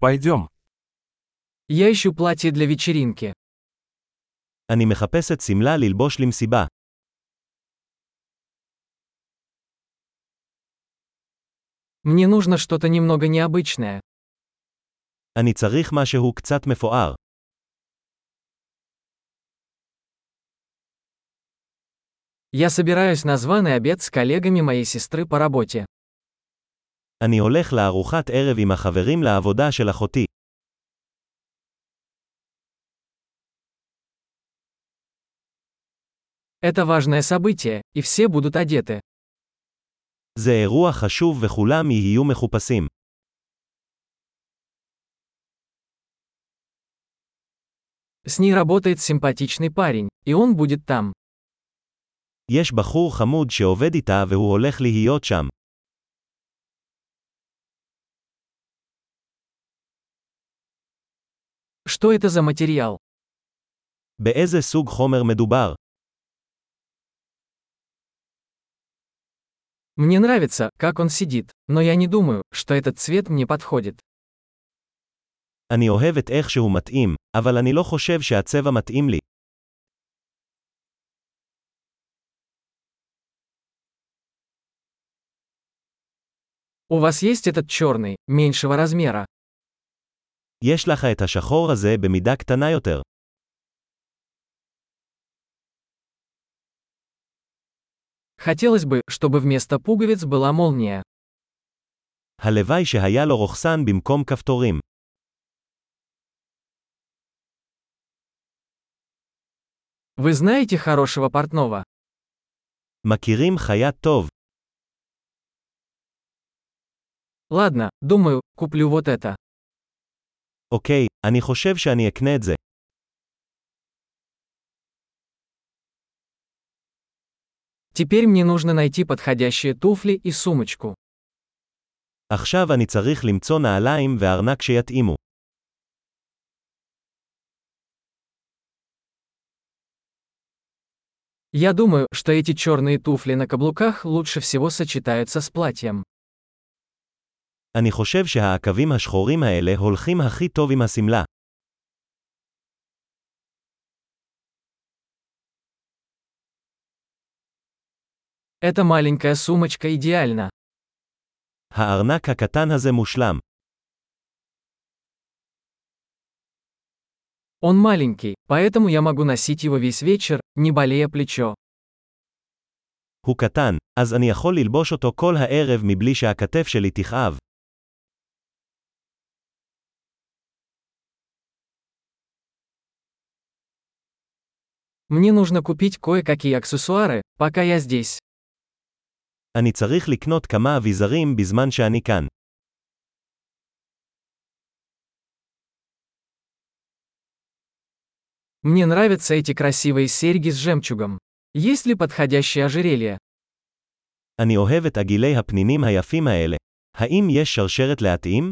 Пойдем. Я ищу платье для вечеринки. אני מחפשת שמלה ללבוש למסיבה. Мне нужно что-то немного необычное. אני צריך משהו קצת מפואר. Я собираюсь на званый обед с коллегами моей сестры по работе. אני הולך לארוחת ערב עם החברים לעבודה של אחותי. Это важное событие, и все будут одеты. זה אירוע חשוב וכולם יהיו מחופשים. С ней работает симпатичный парень, и он будет там. יש בחור חמוד שעובד איתה והוא הולך להיות שם. Что это за материал? באיזה סוג חומר מדובר? Мне нравится, как он сидит, но я не думаю, что этот цвет мне подходит. אני אוהב את איך שהוא מתאים, אבל אני לא חושב שהצבע מתאים לי. У вас есть этот черный, меньшего размера? יש לך את השחור הזה במידה קטנה יותר. Хотелось бы, чтобы вместо пуговиц была молния. הלוואי שהיה לו רוכסן במקום כפתורים. Вы знаете хорошего портного? מכירים חיה טוב. Ладно, думаю, куплю вот это. אוקיי, אני חושב שאני אקנה את זה. Теперь мне нужно найти подходящие туфли и сумочку. עכשיו אני צריך למצוא נעליים וארנק שיתאימו. Я думаю, что эти черные туфли на каблуках лучше всего сочетаются с платьем. אני חושב שהעקבים השחורים האלה הולכים הכי טוב עם השמלה. Эта маленькая сумочка идеальна. הארנק הקטן הזה מושלם. Он маленький, поэтому я могу носить его весь вечер, не болея плечо. הוא קטן, אז אני יכול ללבוש אותו כל הערב מבלי שהכתף שלי תכאב. Мне нужно купить кое-какие аксессуары, пока я здесь. אני צריך לקנות כמה אביזרים בזמן שאני כאן. Мне нравятся эти красивые серьги с жемчугом. Есть ли подходящее ожерелье? אני אוהב את עגילי הפנינים היפים האלה. האם יש שרשרת להתאים?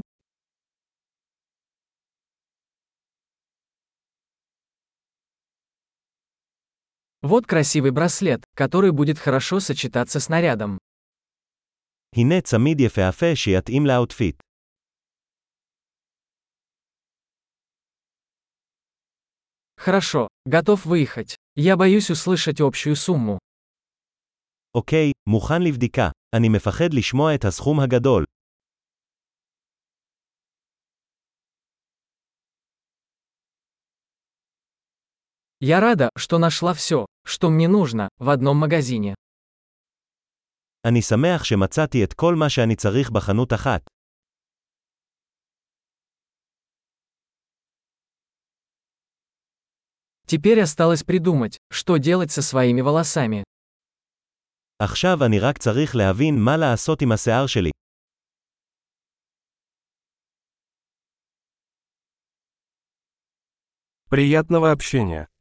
Вот красивый браслет, который будет хорошо сочетаться с нарядом. הנה צמיד יפהפה שיתאים לאוטפיט. Хорошо, готов выехать. Я боюсь услышать общую сумму. אוקיי, מוכן לבדיקה. אני מפחד לשמוע את הסכום הגדול. Я рада, что нашла все, что мне нужно, в одном магазине. אני שמח שמצאתי את כל מה שאני צריך בחנות אחת. Теперь осталось придумать, что делать со своими волосами. עכשיו אני רק צריך להבין מה לעשות עם השיער שלי. Приятного общения.